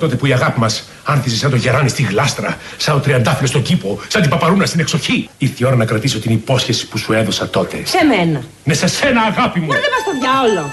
Τότε που η αγάπη μας άνθιζε σαν το γεράνι στη γλάστρα, σαν το τριαντάφυλλος στον κήπο, σαν την παπαρούνα στην εξοχή. Ήρθε η ώρα να κρατήσω την υπόσχεση που σου έδωσα τότε. Σε μένα. Ναι, σε σένα, αγάπη μου. Μα δεν μας το διάολο.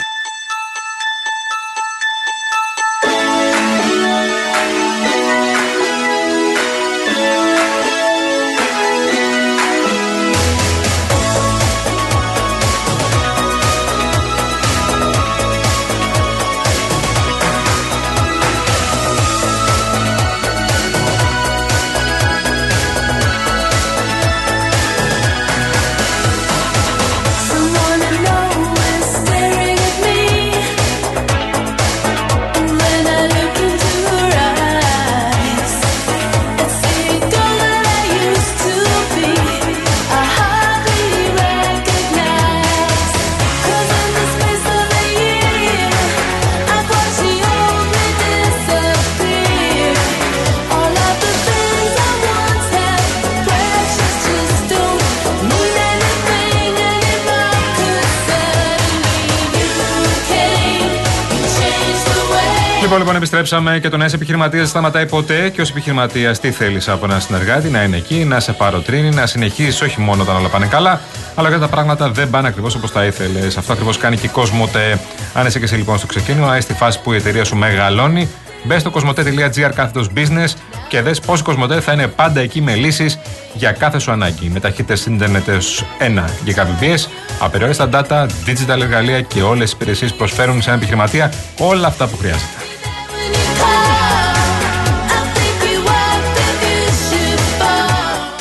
Λοιπόν, λοιπόν, επιστρέψαμε και το να είσαι επιχειρηματία δεν σταματάει ποτέ. Και ως επιχειρηματίας, τι θέλεις από έναν συνεργάτη, να είναι εκεί, να σε παροτρύνει, να συνεχίσεις όχι μόνο όταν όλα πάνε καλά, αλλά και τα πράγματα δεν πάνε ακριβώς όπως τα ήθελες. Αυτό ακριβώς κάνει και η Κοσμοτέ. Αν είσαι και εσύ λοιπόν στο ξεκίνημα, είσαι στη φάση που η εταιρεία σου μεγαλώνει, μπες στο κοσμοτέ.gr κάθετος business και δες πώς η Κοσμοτέ θα είναι πάντα εκεί με λύσεις για κάθε σου ανάγκη. Με ταχύτητες ίντερνετ έως 1 Gbps, απεριόριστα data, digital εργαλεία και όλες τις υπηρεσίες που προσφέρουν σε έναν επιχειρηματία όλα αυτά που χρειάζεται.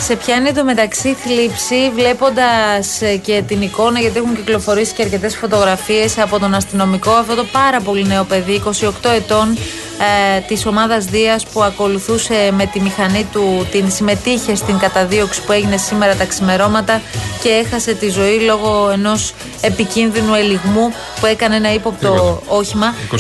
Σε πιάνει το μεταξύ θλίψη βλέποντας και την εικόνα, γιατί έχουν κυκλοφορήσει και αρκετές φωτογραφίες από τον αστυνομικό, αυτό το πάρα πολύ νέο παιδί, 28 ετών, ε, της ομάδας Δίας που ακολουθούσε με τη μηχανή του, την συμμετείχε στην καταδίωξη που έγινε σήμερα τα ξημερώματα και έχασε τη ζωή λόγω ενός επικίνδυνου ελιγμού που έκανε ένα ύποπτο Τίποτα. όχημα. 28-29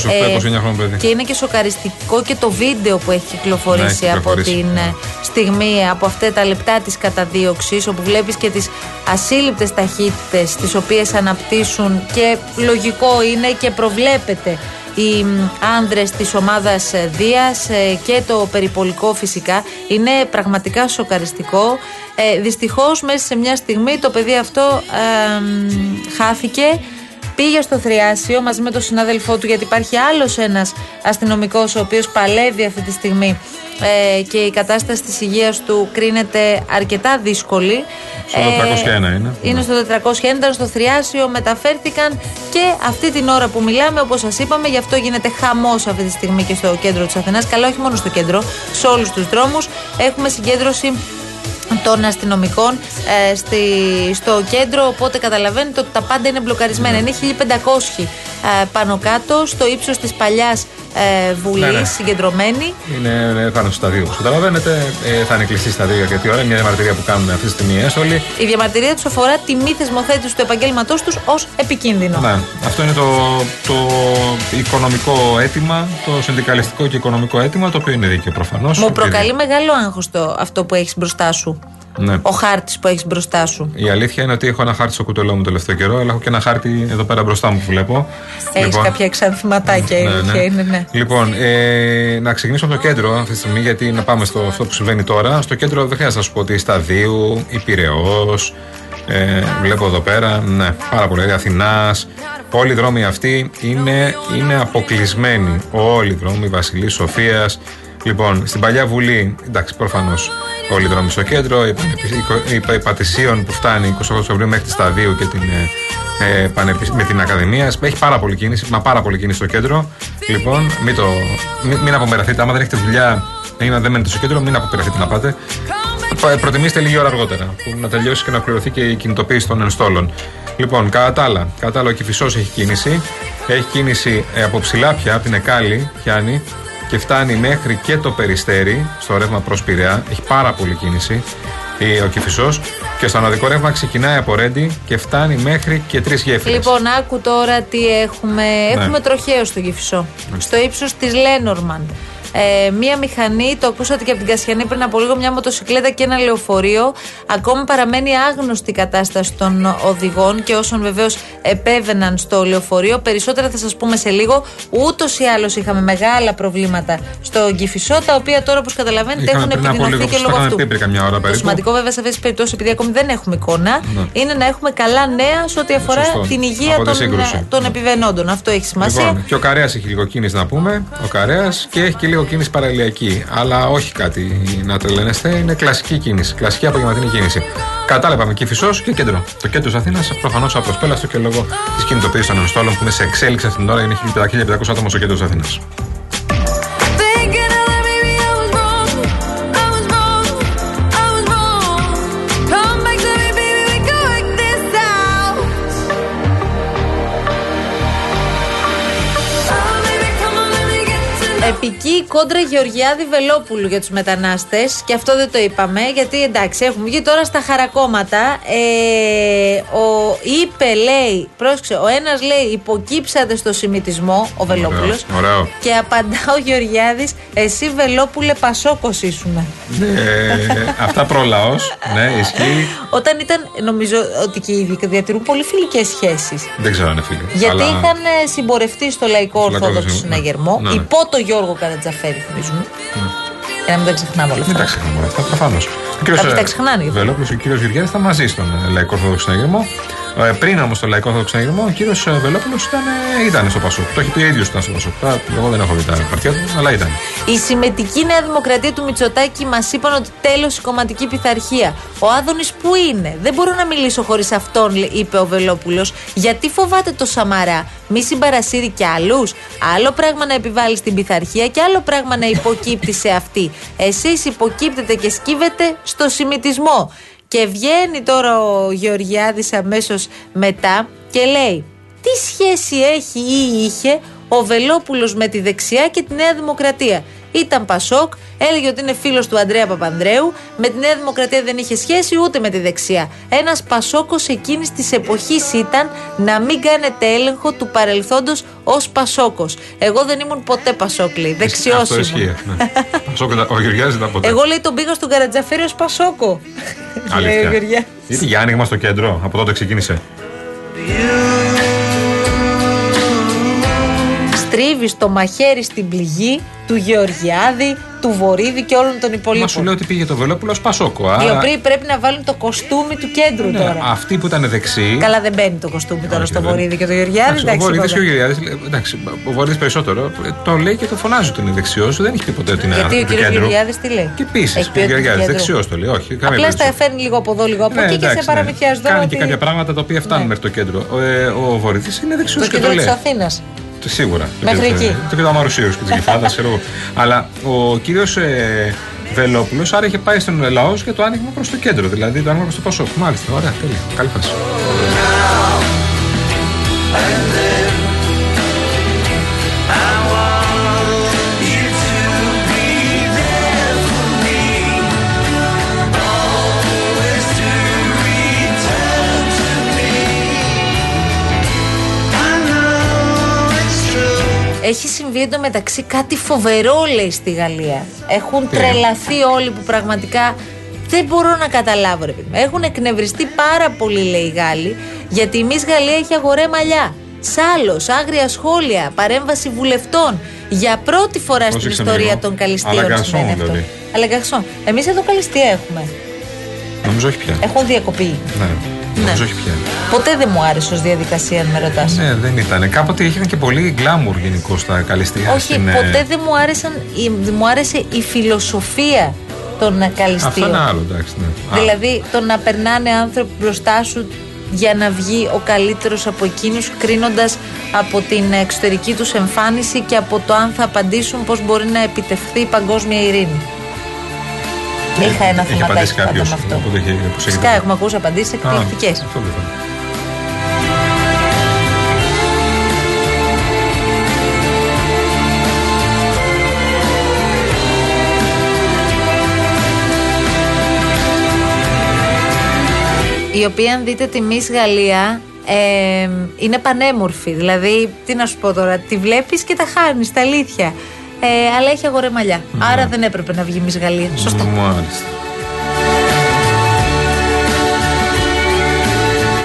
χρονών παιδί. Και είναι και σοκαριστικό και το βίντεο που έχει Ναι, κυκλοφορήσει έχει από κυκλοφορήσει. την ε, στιγμή, από αυτά τα λεπτά της καταδίωξης, όπου βλέπεις και τις ασύλληπτες ταχύτητες τις οποίες αναπτύσσουν και λογικό είναι και προβλέπεται οι μ, άνδρες της ομάδας ε, Δίας ε, και το περιπολικό φυσικά είναι πραγματικά σοκαριστικό. Ε, δυστυχώς μέσα σε μια στιγμή το παιδί αυτό ε, μ, χάθηκε Πήγε στο Θριάσιο μαζί με τον συνάδελφό του, γιατί υπάρχει άλλος ένας αστυνομικός ο οποίος παλεύει αυτή τη στιγμή ε, και η κατάσταση της υγείας του κρίνεται αρκετά δύσκολη. Στο 401 είναι. Είναι στο 401, ήταν στο Θριάσιο, μεταφέρθηκαν και αυτή την ώρα που μιλάμε, όπως σας είπαμε, γι' αυτό γίνεται χαμός αυτή τη στιγμή και στο κέντρο της Αθηνάς. Καλά, όχι μόνο στο κέντρο, σε όλους τους δρόμους. Έχουμε συγκέντρωση των αστυνομικών ε, στη, στο κέντρο. Οπότε καταλαβαίνετε ότι τα πάντα είναι μπλοκαρισμένα. Είναι 1500 ε, πάνω κάτω, στο ύψος της παλιάς ε, Βουλής, Ναι, ναι. συγκεντρωμένοι. Είναι ε, πάνω στο σταδίο. Όπως καταλαβαίνετε, ε, θα είναι κλειστή σταδίο για αρκετή ώρα. Είναι μια διαμαρτυρία που κάνουν αυτή τη στιγμή οι έστολοι. Η διαμαρτυρία τους αφορά τη μη θεσμοθέτηση του επαγγέλματός τους ως επικίνδυνο. Ναι, αυτό είναι το, το οικονομικό αίτημα, το συνδικαλιστικό και οικονομικό αίτημα, το οποίο είναι δίκαιο προφανώς. Μου προκαλεί μεγάλο άγχος αυτό που έχεις μπροστά σου. Ναι. Ο χάρτης που έχεις μπροστά σου. Η αλήθεια είναι ότι έχω ένα χάρτη στο κουτελό μου το τελευταίο καιρό, αλλά έχω και ένα χάρτη εδώ πέρα μπροστά μου που βλέπω. Έχεις κάποια εξανθηματάκια, η Ναι, αλήθεια ναι. είναι, ναι. Λοιπόν, ε, να ξεκινήσουμε από το κέντρο αυτή τη στιγμή, γιατί να πάμε στο αυτό που συμβαίνει τώρα. Στο κέντρο δεν χρειάζεται να σου πω ότι Σταδίου, Υπηρεός, ε, βλέπω εδώ πέρα, ναι, πάρα πολύ. Αθηνάς. Όλοι οι δρόμοι αυτοί είναι, είναι αποκλεισμένοι. Όλοι οι δρόμοι Βασιλής Σοφίας. Λοιπόν, στην παλιά Βουλή, εντάξει, προφανώς όλοι οι δρόμοι στο κέντρο. Η, Πανεπι- η, η Πατησίων που φτάνει 28 Φεβρουαρίου μέχρι τη Σταδίου και την, ε, ε, πανεπι- με την Ακαδημία. Έχει πάρα πολύ κίνηση, μα πάρα πολύ κίνηση στο κέντρο. Λοιπόν, μην, το, μην, μην απομεραθείτε. Άμα δεν έχετε δουλειά ή να δεν μένετε στο κέντρο, μην απομεραθείτε να πάτε. Πα- Προτιμήστε λίγη ώρα αργότερα, που να τελειώσει και να πληρωθεί και η κινητοποίηση των ενστόλων. Λοιπόν, κατά τα άλλα, κατά τα άλλα, ο Κηφισός έχει κίνηση. Έχει κίνηση ε, από ψηλά πια, από την Εκάλη, πιάνει και φτάνει μέχρι και το Περιστέρι, στο ρεύμα προς Πειραιά. Έχει πάρα πολύ κίνηση ε, ο Κηφισός. Και στο αναδικό ρεύμα ξεκινάει από Ρέντι και φτάνει μέχρι και τρεις γέφυρες. Λοιπόν, άκου τώρα τι έχουμε. Ναι. Έχουμε τροχαίο στο Γυφισό. Στο ύψος της Λένορμαν. Ε, μία μηχανή, το ακούσατε και από την Κασιανή πριν από λίγο, μια μοτοσυκλέτα και ένα λεωφορείο. Ακόμη παραμένει άγνωστη η κατάσταση των οδηγών και όσων βεβαίως επέβαιναν στο λεωφορείο. Περισσότερα θα σας πούμε σε λίγο. Ούτως ή άλλως είχαμε μεγάλα προβλήματα στο Γκυφισό, τα οποία τώρα όπως καταλαβαίνετε Είχαμε έχουν πριν από επιδεινωθεί λίγο, και το λόγω είχαμε αυτού. πει πριν καμιά ώρα Το περίπου. σημαντικό βέβαια σε αυτές τις περιπτώσεις, επειδή ακόμη δεν έχουμε εικόνα, είναι να έχουμε καλά νέα σε ό,τι αφορά Σωστό. την υγεία Από τη των, σύγκρουση. των επιβενόντων. Αυτό έχει σημασία. Λοιπόν, και ο Καρέας έχει λίγο κίνηση να πούμε. Ο Καρέας και έχει και λίγο κίνηση παραλιακή. Αλλά όχι κάτι να τρελαίνεστε. Είναι κλασική κίνηση. Κλασική απογευματινή κίνηση. Κατάλαβαμε και φυσό και κέντρο. Το κέντρο της Αθήνας προφανώς απροσπέλαστο και λόγω της κινητοποίησης των ενστόλων που είναι σε εξέλιξη αυτή την ώρα. Είναι 1500 άτομα στο κέντρο της Αθήνας. Thinking that maybe I was wrong. I was wrong. I was wrong. Come back to me, baby. We can work this out. Oh, baby, come on, let me get to know. Επική η κόντρα Γεωργιάδη Βελόπουλου για τους μετανάστες. Και αυτό δεν το είπαμε, γιατί εντάξει, έχουμε βγει τώρα στα χαρακόμματα. Ε, ο, είπε, λέει, πρόσεξε, ο ένας λέει υποκύψατε στο σημιτισμό, ο Βελόπουλος. Ωραίο, ωραίο. Και απαντά ο Γεωργιάδης, εσύ Βελόπουλε Πασόκος ήσουνα. Ε, αυτά προλαό. Ναι, ισχύει. Όταν ήταν, νομίζω ότι και οι ίδιοι διατηρούν πολύ φιλικές σχέσεις. Δεν ξέρω αν είναι φίλοι. Γιατί Αλλά- είχαν ε, συμπορευτεί στο Λαϊκό Στο Λαϊκό Ορθόδοξο Ορθόδοξο, ναι. Συναγερμό, Ναι, ναι. υπό το Γιώργο Καρατζαφέρη, θυμίζουμε. Για να μην τα ξεχνάμε όλα Μην τα αυτά. ξεχνάμε όλα αυτά, προφανώς. Κάποιοι τα ξεχνάνε, γιατί. Βελόπουλος και ο κύριος Γεωργιάδης ήταν μαζί στον ε, Λαϊκό Ορθόδοξο Συναγερμό. Ε, πριν όμως στο Λαϊκό Ορθόδοξο Συναγερμό, ο κύριος Βελόπουλος ήταν, ε, ήταν στο Πασόκ. Το έχει πει ο ίδιος ήταν στο Πασόκ. Τώρα, Εγώ δεν έχω δει τα χαρτιά του, αλλά ήταν. Η συμμετική Νέα Δημοκρατία του Μητσοτάκη μας είπαν ότι τέλος η κομματική πειθαρχία. Ο Άδωνης που είναι; Δεν μπορώ να μιλήσω χωρίς αυτόν, λέ- είπε ο Βελόπουλος. Γιατί φοβάται το Σαμαρά; Μη συμπαρασύρει κι άλλους; Άλλο πράγμα να επιβάλλεις την πειθαρχία και άλλο πράγμα να υποκύπτει σε αυτή. Εσείς υποκύπτετε και σκύβετε στο συμμετισμό. Και βγαίνει τώρα ο Γεωργιάδης αμέσως μετά και λέει τι σχέση έχει ή είχε ο Βελόπουλος με τη δεξιά και τη Νέα Δημοκρατία; Ήταν Πασόκ, έλεγε ότι είναι φίλος του Ανδρέα Παπανδρέου, με τη Νέα Δημοκρατία δεν είχε σχέση ούτε με τη δεξιά. Ένας Πασόκος εκείνης της εποχής ήταν να μην κάνετε έλεγχο του παρελθόντος ως Πασόκος. Εγώ δεν ήμουν ποτέ Πασόκ, λέει. Δεξιός Αυτό ισχύει. ήμουν. Ναι. Πασόκ ήταν- ο Γεωργιάδη ήταν ποτέ. Εγώ λέει τον πήγα στον Καρατζαφέρη ως Πασόκο. λέει ο Αλήθεια. Γεωργιάδης. Γιατί για άνοιγμα στο κέντρο, από τότε ξεκίνησε. Στρίβει το μαχαίρι στην πληγή του Γεωργιάδη, του Βορύδη και όλων των Μα σου υπολείπων. λέω ότι πήγε το Βελόπουλο ως Πασόκο. Οι άρα- οποίοι πρέπει να βάλουν το κοστούμι του κέντρου Ναι, τώρα. Αυτοί που ήταν δεξιοί. Καλά, δεν μπαίνει το κοστούμι τώρα Όχι, στο δεν. Βορύδη και το Γεωργιάδη. Εντάξει, ο εντάξει, Βορύδης και ο είπαμε. Γεωργιάδη. Εντάξει, ο Βορύδης περισσότερο. ε, Το λέει και το φωνάζει ότι είναι δεξιός. Δεν έχει πει ποτέ ότι είναι Γιατί ο του κύριος κέντρου. Γεωργιάδης τι λέει; Και επίσης Έχει πει ο ότι του Γεωργιάδης κέντρου. δεξιός το λέει. Όχι, καμία Απλά περίπτωση. στα φέρνει λίγο από εδώ, λίγο από Ναι, εκεί και εντάξει, σε ναι. παραμυθιάζει εδώ. Κάνει ότι- και κάποια πράγματα τα οποία φτάνουν Ναι. μέχρι το κέντρο. Ο, ε, ο Βορύδης είναι δεξιός Το και το κέντρο της λέει. Αθήνα. Το- Σίγουρα. Μέχρι το κέντρο- εκεί. Το κέντρο Αμαρουσίου και τη Γεφάδα, ξέρω εγώ. Αλλά ο κύριος ε, Βελόπουλος άρα είχε πάει στον λαός για το άνοιγμα προς το κέντρο. Δηλαδή το άνοιγμα προς το Πασόκ. Μάλιστα, ωραία, τέλεια. Καλή φάση. Έχει συμβεί εντωμεταξύ κάτι φοβερό, λέει, στη Γαλλία. Έχουν Τι; τρελαθεί όλοι που πραγματικά δεν μπορώ να καταλάβω, ρε παιδί μου. Έχουν εκνευριστεί πάρα πολύ, λέει οι Γάλλοι, γιατί η Μης Γαλλία έχει αγορέ μαλλιά. Σάλος, άγρια σχόλια, παρέμβαση βουλευτών. Για πρώτη φορά στην Πρόσεξε με ιστορία λίγο. των καλυστείων Αλαγκαρσόν, συμβαίνει αυτό. δηλαδή. Αλαγκαρσόν. Εμείς εδώ καλυστία έχουμε. Νομίζω όχι πια. Έχουν διακοπεί. Ναι, νομίζω όχι πια. Ποτέ δεν μου άρεσε ως διαδικασία, αν με ρωτάς. Ναι, δεν ήταν. Κάποτε είχαν και πολύ γκλάμουρ γενικώ τα καλυστία. Όχι, στην, ε, ποτέ δεν μου, άρεσαν, η- δεν μου άρεσε η φιλοσοφία των Αυτό καλυστείων. είναι άλλο, εντάξει. Ναι. Α, Δηλαδή το να περνάνε άνθρωποι μπροστά σου για να βγει ο καλύτερος από εκείνους κρίνοντας από την εξωτερική τους εμφάνιση και από το αν θα απαντήσουν πώς μπορεί να επιτευχθεί η παγκόσμια ειρήνη. Είχα ένα έχει θεματάκι απαντήσει πάντα κάποιος, με αυτό. οπότε έχει- πώς Φυσικά έχετε- έχουμε ακούσει απαντήσεις Α, εκπληκτικές. αυτό δεν ήταν. η οποία αν δείτε τη Miss Γαλλία ε, είναι πανέμορφη. Δηλαδή, τι να σου πω τώρα, τη βλέπεις και τα χάνεις, τα αλήθεια. Ε, αλλά έχει αγορεμαλιά. Άρα δεν έπρεπε να βγει Miss Γαλλία. Σωστά. Μάλιστα.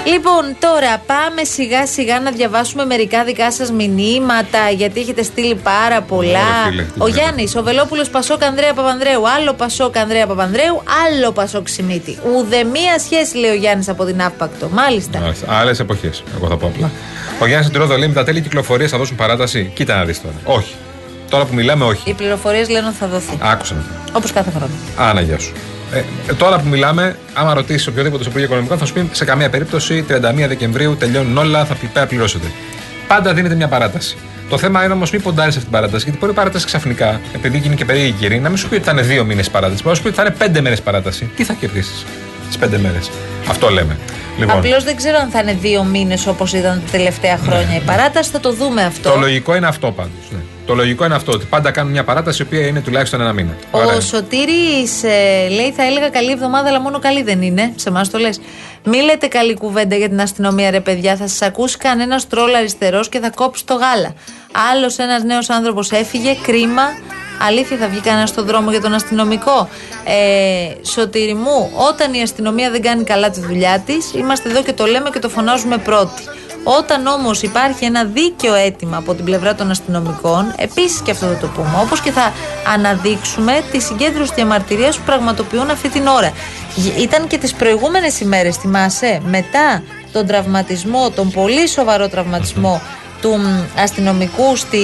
Λοιπόν, τώρα πάμε σιγά σιγά να διαβάσουμε μερικά δικά σας μηνύματα, γιατί έχετε στείλει πάρα πολλά. Ωραία, φίλε, τι ο γίνεται. Γιάννης, ο Βελόπουλος Πασόκ Ανδρέα Παπανδρέου. Άλλο Πασόκ Ανδρέα Παπανδρέου, άλλο Πασόκ Σιμίτη. Ουδεμία σχέση, λέει ο Γιάννης από την Αύπακτο. Μάλιστα. Άλλες εποχές. Εγώ θα πω απλά. Ο Γιάννης Τυρόδο λέει: Με τα τέλη κυκλοφορίας θα δώσουν παράταση. Κοίτα να δεις τώρα. Όχι. Τώρα που μιλάμε, όχι. Οι πληροφορίες λένε ότι θα δοθεί. Άκουσα να Όπως κάθε χρόνο. Άνα, γεια σου. Ε, ε, τώρα που μιλάμε, άμα ρωτήσεις οποιοδήποτε στο Υπουργείο Οικονομικών, θα σου πει σε καμία περίπτωση 31 Δεκεμβρίου τελειώνουν όλα, θα πρέπει να πληρώσετε. Πάντα δίνεται μια παράταση. Το θέμα είναι όμως μην ποντάρεις αυτή την παράταση, γιατί μπορεί η παράταση ξαφνικά, επειδή γίνει και περίεργη καιρή, να μην σου πει ότι θα είναι δύο μήνες παράταση, μπορεί να σου πει ότι θα είναι πέντε μέρες παράταση. Τι θα κερδίσεις τις πέντε μέρες; Αυτό λέμε. Λοιπόν, Απλώς δεν ξέρω αν θα είναι δύο μήνες όπως ήταν τα τελευταία χρόνια η παράταση. Θα το δούμε αυτό. το λογικό είναι αυτό πάντως. Ναι. Το λογικό είναι αυτό, ότι πάντα κάνουν μια παράταση η οποία είναι τουλάχιστον ένα μήνα. Ωραία. Ο Σωτήρης ε, λέει θα έλεγα καλή εβδομάδα αλλά μόνο καλή δεν είναι. Σε εμάς το λες. Μη λέτε καλή κουβέντα για την αστυνομία ρε παιδιά. Θα σας ακούσει κανένας τρόλ αριστερός και θα κόψει το γάλα Άλλος ένας νέος άνθρωπος έφυγε Κρίμα. Αλήθεια θα βγει κανένας στον δρόμο για τον αστυνομικό. Ε, Σωτήρη μου Όταν η αστυνομία δεν κάνει καλά τη δουλειά της Είμαστε εδώ και το λέμε και το φωνάζουμε πρώτοι όταν όμως υπάρχει ένα δίκαιο αίτημα από την πλευρά των αστυνομικών, επίσης και αυτό θα το πούμε, όπως και θα αναδείξουμε τη συγκέντρωση διαμαρτυρίας που πραγματοποιούν αυτή την ώρα. Γ- Ήταν και τις προηγούμενες ημέρες, θυμάσαι, μετά τον τραυματισμό, τον πολύ σοβαρό τραυματισμό του μ, αστυνομικού στη,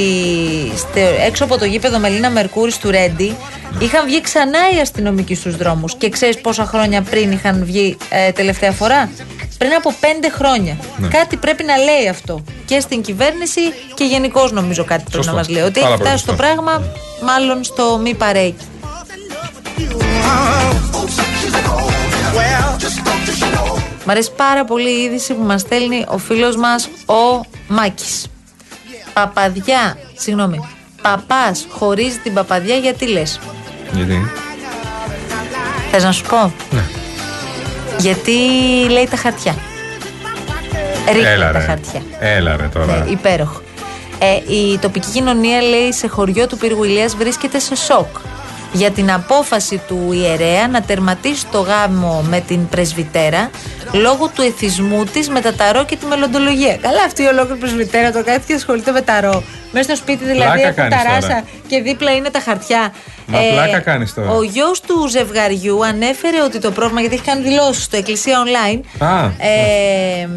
στη- έξω από το γήπεδο Μελίνα Μερκούρης του Ρέντι, είχαν βγει ξανά οι αστυνομικοί στους δρόμους. Και ξέρεις πόσα χρόνια πριν είχαν βγει ε, τελευταία φορά; Πριν από πέντε χρόνια. Κάτι πρέπει να λέει αυτό. Και στην κυβέρνηση και γενικώ νομίζω κάτι πρέπει Σωστό. να μας λέει. Ότι Πάρα έχει πολύ φτάσει το σωστό. πράγμα, μάλλον στο μη παρέκει. Μ' αρέσει πάρα πολύ η είδηση που μας στέλνει ο φίλος μας ο Μάκης. Παπαδιά, συγγνώμη, παπάς χωρίζει την παπαδιά γιατί λες. Γιατί; Θες να σου πω; Ναι. Γιατί λέει τα χαρτιά. Ρίχνει Έλα τα ρε. χαρτιά. Έλα ρε τώρα. Ναι, υπέροχο. Ε, η τοπική κοινωνία λέει σε χωριό του πύργου Ηλίας βρίσκεται σε σοκ για την απόφαση του ιερέα να τερματίσει το γάμο με την πρεσβυτέρα λόγω του εθισμού της με τα ταρό και τη μελλοντολογία. Καλά αυτή η ολόκληρη πρεσβυτέρα το κάτι και ασχολείται με ταρό. Μέσα στο σπίτι δηλαδή Πλάκα έχουν κάνεις ταράσα τώρα. και δίπλα είναι τα χαρτιά. Ε, Μα πλάκα κάνεις τώρα. Ο γιος του ζευγαριού ανέφερε ότι το πρόβλημα, γιατί έχει κάνει δηλώσεις στο Εκκλησία Online, Α, ε,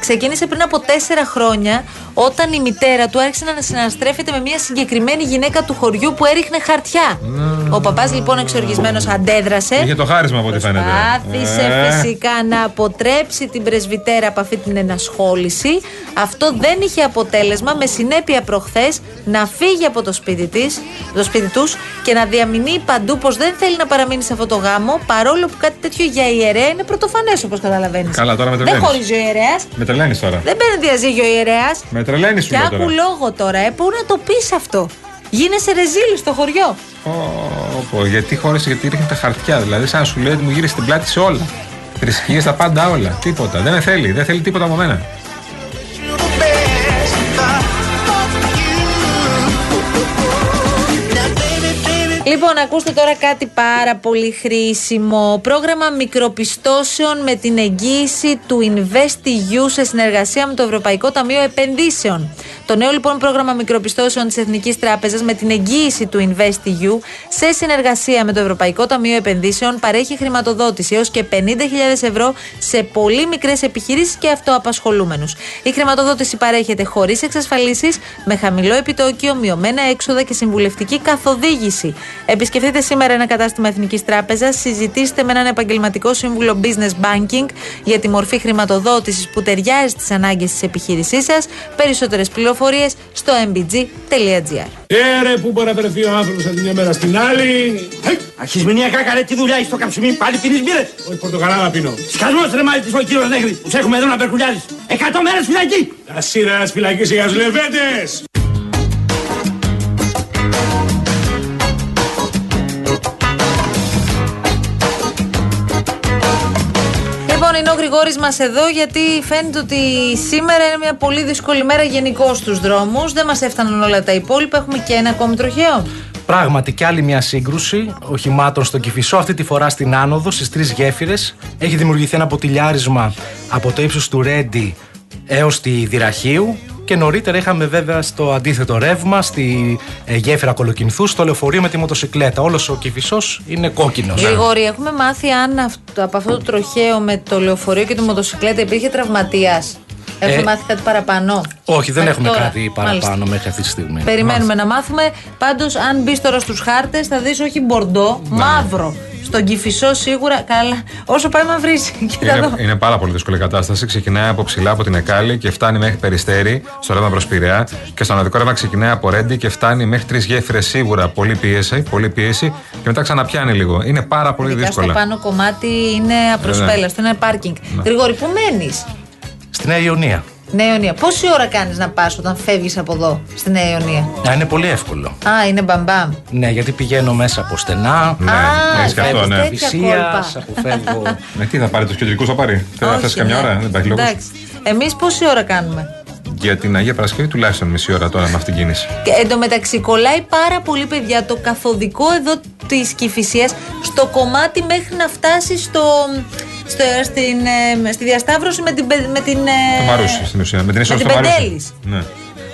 ξεκίνησε πριν από τέσσερα χρόνια όταν η μητέρα του άρχισε να συναστρέφεται με μια συγκεκριμένη γυναίκα του χωριού που έριχνε χαρτιά. Ο παπάς λοιπόν εξοργισμένος αντέδρασε. Είχε το χάρισμα από ό,τι φαίνεται. Προσπάθησε Ε. φυσικά να αποτρέψει την πρεσβυτέρα από αυτή την ενασχόληση. Αυτό δεν είχε αποτέλεσμα με συνέπεια προχθές να φύγει από το σπίτι, της, το σπίτι τους και να διαμηνύει παντού πως δεν θέλει να παραμείνει σε αυτό το γάμο παρόλο που κάτι τέτοιο για ιερέα είναι πρωτοφανές όπως καταλαβαίνεις. Καλά, τώρα με Δεν τρελαίνεις. χωρίζει ο ιερέας. Με τρελαίνεις τώρα. Δεν παίρνει διαζύγιο ο ιερέας. Με τρελαίνεις σου Και λέω άκου τώρα. λόγο τώρα, ε, πού να το πεις αυτό; Γίνεσαι ρεζίλη στο χωριό. Ω, πω, γιατί χώρισε, γιατί ρίχνει τα χαρτιά. Δηλαδή, σαν να σου λέει ότι μου γύρισε την πλάτη σε όλα. Θρησκείε, τα πάντα όλα. Τίποτα. Δεν με θέλει. Δεν θέλει τίποτα από μένα. Λοιπόν, ακούστε τώρα κάτι πάρα πολύ χρήσιμο. Πρόγραμμα μικροπιστώσεων με την εγγύηση του InvestEU σε συνεργασία με το Ευρωπαϊκό Ταμείο Επενδύσεων. Το νέο λοιπόν πρόγραμμα μικροπιστώσεων της Εθνικής Τράπεζας με την εγγύηση του InvestEU σε συνεργασία με το Ευρωπαϊκό Ταμείο Επενδύσεων παρέχει χρηματοδότηση έως και 50.000 ευρώ σε πολύ μικρές επιχειρήσεις και αυτοαπασχολούμενους. Η χρηματοδότηση παρέχεται χωρίς εξασφαλίσεις, με χαμηλό επιτόκιο, μειωμένα έξοδα και συμβουλευτική καθοδήγηση. Επισκεφτείτε σήμερα ένα κατάστημα Εθνικής Τράπεζας, συζητήστε με έναν επαγγελματικό σύμβουλο business banking για τη μορφή χρηματοδότησης που ταιριάζει στις ανάγκες της επιχείρησής σας. Περισσότερες πληροφορίες στο mbg.gr. Έρε που μπορεί να βρεθεί ο άνθρωπος από τη μια μέρα στην άλλη. Χεϊ, Αρχισμηνιακά καλέ τι δουλειά έχεις στο καψιμί, πάλι πίνεις μπύρες. Όχι πορτοκαλάδα πίνω. Σκασμός ρε μάλιστα ο κύριος Νέγρη, που σε έχουμε εδώ να περκουλιάζεις. Εκατό μέρες φυλακή. Τα σύνορα της φυλακής για τους λεβέντες. Λοιπόν, είναι ο Γρηγόρης μας εδώ, γιατί φαίνεται ότι σήμερα είναι μια πολύ δύσκολη μέρα γενικώ στους δρόμους. Δεν μας έφταναν όλα τα υπόλοιπα. Έχουμε και ένα ακόμη τροχαίο. Πράγματι και άλλη μια σύγκρουση οχημάτων στον Κηφισό, αυτή τη φορά στην άνοδο, στις τρεις γέφυρες. Έχει δημιουργηθεί ένα ποτηλιάρισμα από το ύψος του Ρέντι έως τη Δυραχίου. Και νωρίτερα είχαμε βέβαια στο αντίθετο ρεύμα, στη ε, γέφυρα Κολοκυνθού, στο λεωφορείο με τη μοτοσυκλέτα. Όλος ο Κηφισό είναι κόκκινος. Γρηγόρη, έχουμε μάθει αν αυτό, από αυτό το τροχαίο με το λεωφορείο και τη μοτοσυκλέτα υπήρχε τραυματίας. Έχουμε Ε, μάθει κάτι παραπάνω. Όχι, δεν Μέχρι έχουμε τώρα. κάτι παραπάνω Μάλιστα. μέχρι αυτή τη στιγμή. Περιμένουμε να μάθουμε. Πάντως, αν μπεις τώρα στους χάρτες, θα δεις όχι μπορντό, Ναι. μαύρο. Στον κυφισό σίγουρα. Καλά. Όσο πάει μαυρίσει. Κοίτα εδώ. Είναι, είναι πάρα πολύ δύσκολη κατάσταση. Ξεκινάει από ψηλά από την Εκάλη και φτάνει μέχρι Περιστέρη, στο ρεύμα προς Πειραιά. Και στο αναδικό ρεύμα ξεκινάει από Ρέντι και φτάνει μέχρι τρεις γέφυρες σίγουρα. Πολύ πίεση, πολύ πίεση. Και μετά ξαναπιάνει λίγο. Είναι πάρα πολύ Ειδικά στο δύσκολα. πάνω κομμάτι είναι απροσπέλαστο, είναι πάρκινγκ. Γρηγόρη, πού μένεις; Στη Νέα Ιωνία. Νέα Ιωνία. Πόση ώρα κάνεις να πας όταν φεύγεις από εδώ, στη Νέα Ιωνία; Α, είναι πολύ εύκολο. Α, είναι μπαμπαμ. Ναι, γιατί πηγαίνω μέσα από στενά. Ναι, Α, έχεις και αυτό, φεύγεις ναι. τέτοια Φυσίας, κόλπα. αποφεύγω. Ναι, τι θα πάρει, τους κεντρικούς θα πάρει. Θέλει να Όχι, θέσει καμιά ναι. ώρα, δεν υπάρχει λόγος. Εντάξει. Εμείς πόση ώρα κάνουμε; Για την Αγία Παρασκευή τουλάχιστον μισή ώρα τώρα με αυτήν την κίνηση. Και εντωμεταξύ κολλάει πάρα πολύ, παιδιά, το καθοδικό εδώ της Κυφυσίας στο κομμάτι μέχρι να φτάσει στο, στο, στην, ε, στη διασταύρωση με την. πε- Με την Το ε, Μαρούσι στην ουσία. Με την είσοδο την στο Μαρούσι. Πεντέλης. Ναι.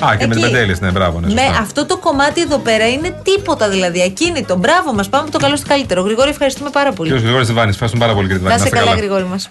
Α, και με την Εκεί. Πεντέλης, ναι, μπράβο. Ναι, με σωστά. αυτό το κομμάτι εδώ πέρα είναι τίποτα δηλαδή. Ακίνητο. Μπράβο μας. Πάμε από το καλό στο καλύτερο. Γρηγόρη, ευχαριστούμε πάρα πολύ. Κύριος Γρηγόρης Διβάνη, ευχαριστούμε πάρα πολύ κύριε Να Διβάνη. σε καλά, Γρηγόρη μας.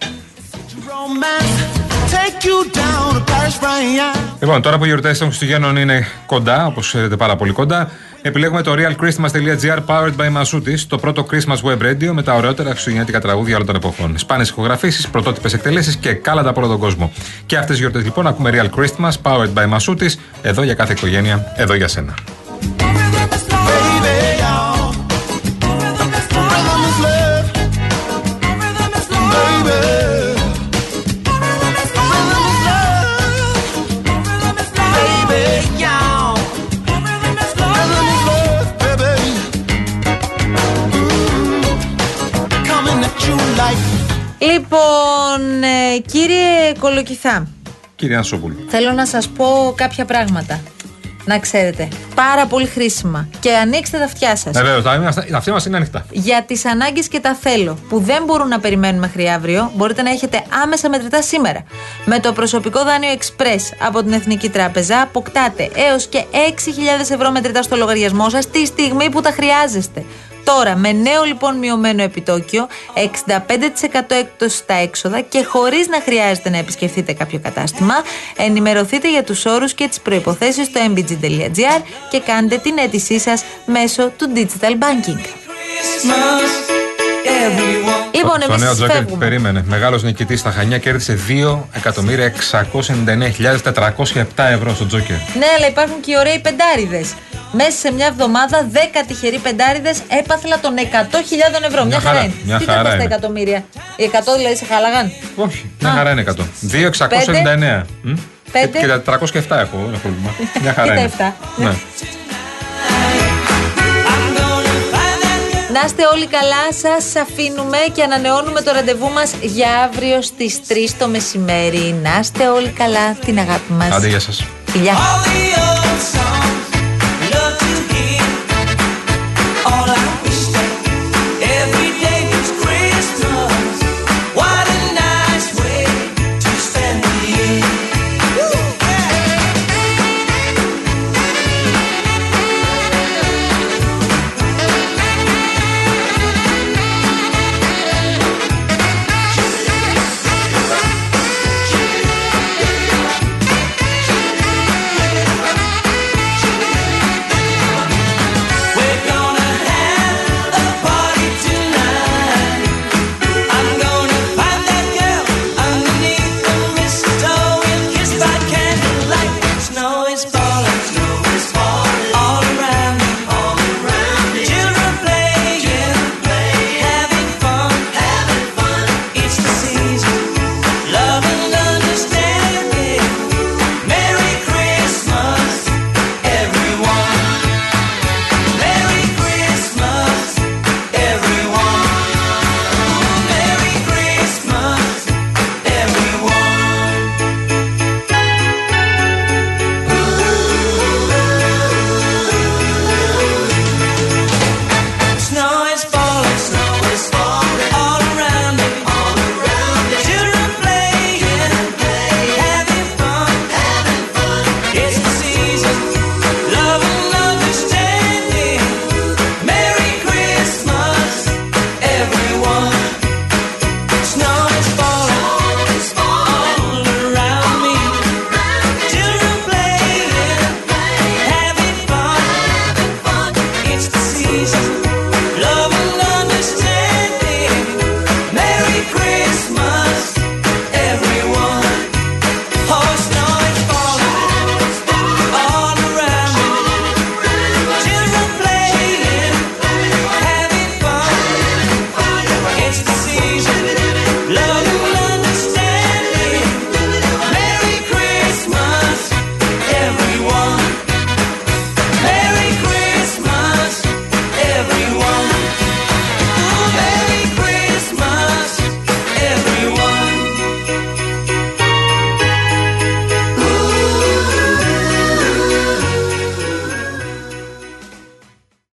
romance. Take you down to Paris, France. Λοιπόν, τώρα που οι γιορτές των Χριστουγέννων είναι κοντά, όπως ξέρετε πάρα πολύ κοντά, επιλέγουμε το realchristmas.gr powered by Masutis, το πρώτο Christmas web radio με τα ωραιότερα χριστουγεννιάτικα τραγούδια όλων των εποχών. Σπάνιες ηχογραφήσεις, πρωτότυπες εκτελέσεις και κάλαντα από όλο τον κόσμο. Και αυτές τι γιορτές λοιπόν ακούμε Real Christmas powered by Masutis, εδώ για κάθε οικογένεια, εδώ για σένα. Λοιπόν, ε, κύριε Κολοκυθά, Κύριε Ανσόπουλου. θέλω να σας πω κάποια πράγματα. Να ξέρετε. Πάρα πολύ χρήσιμα. Και ανοίξτε τα αυτιά σας. Ναι, βέβαια, τα, τα αυτιά μας είναι ανοιχτά. Για τις ανάγκες και τα θέλω που δεν μπορούν να περιμένουν μέχρι αύριο, μπορείτε να έχετε άμεσα μετρητά σήμερα. Με το προσωπικό δάνειο Express από την Εθνική Τράπεζα αποκτάτε έως και 6.000 ευρώ μετρητά στο λογαριασμό σας τη στιγμή που τα χρειάζεστε. Τώρα, με νέο λοιπόν μειωμένο επιτόκιο, 65% έκπτωση στα έξοδα και χωρίς να χρειάζεται να επισκεφτείτε κάποιο κατάστημα, ενημερωθείτε για τους όρους και τις προποθέσει στο mbg.gr και κάντε την αίτησή σας μέσω του digital banking. Λοιπόν, Στο νέο εμεί Τζόκερ φεύγουμε. περίμενε. Μεγάλος νικητής στα Χανιά κέρδισε 2.699.407 ευρώ στο Τζόκερ. Ναι, αλλά υπάρχουν και οι ωραίοι πεντάριδες. Μέσα σε μια εβδομάδα, 10 τυχεροί πεντάριδες έπαθλα των 100.000 ευρώ. Μια, χαρά είναι. μια Τι χαρά κατά στα είναι. εκατομμύρια; Οι 100 δηλαδή σε χάλαγαν. Όχι, μια Α. χαρά είναι 100. 2.699. Μμ. Πέντε. Και, και τα 407 έχω, δεν έχω πρόβλημα. Μια χαρά Και τα είναι. εφτά. Ναι. Να είστε όλοι καλά, σας αφήνουμε και ανανεώνουμε το ραντεβού μας για αύριο στις 3 το μεσημέρι. Να είστε όλοι καλά, την αγάπη μας. Άντε, γεια σας. Φιλιά. Love to hear. All I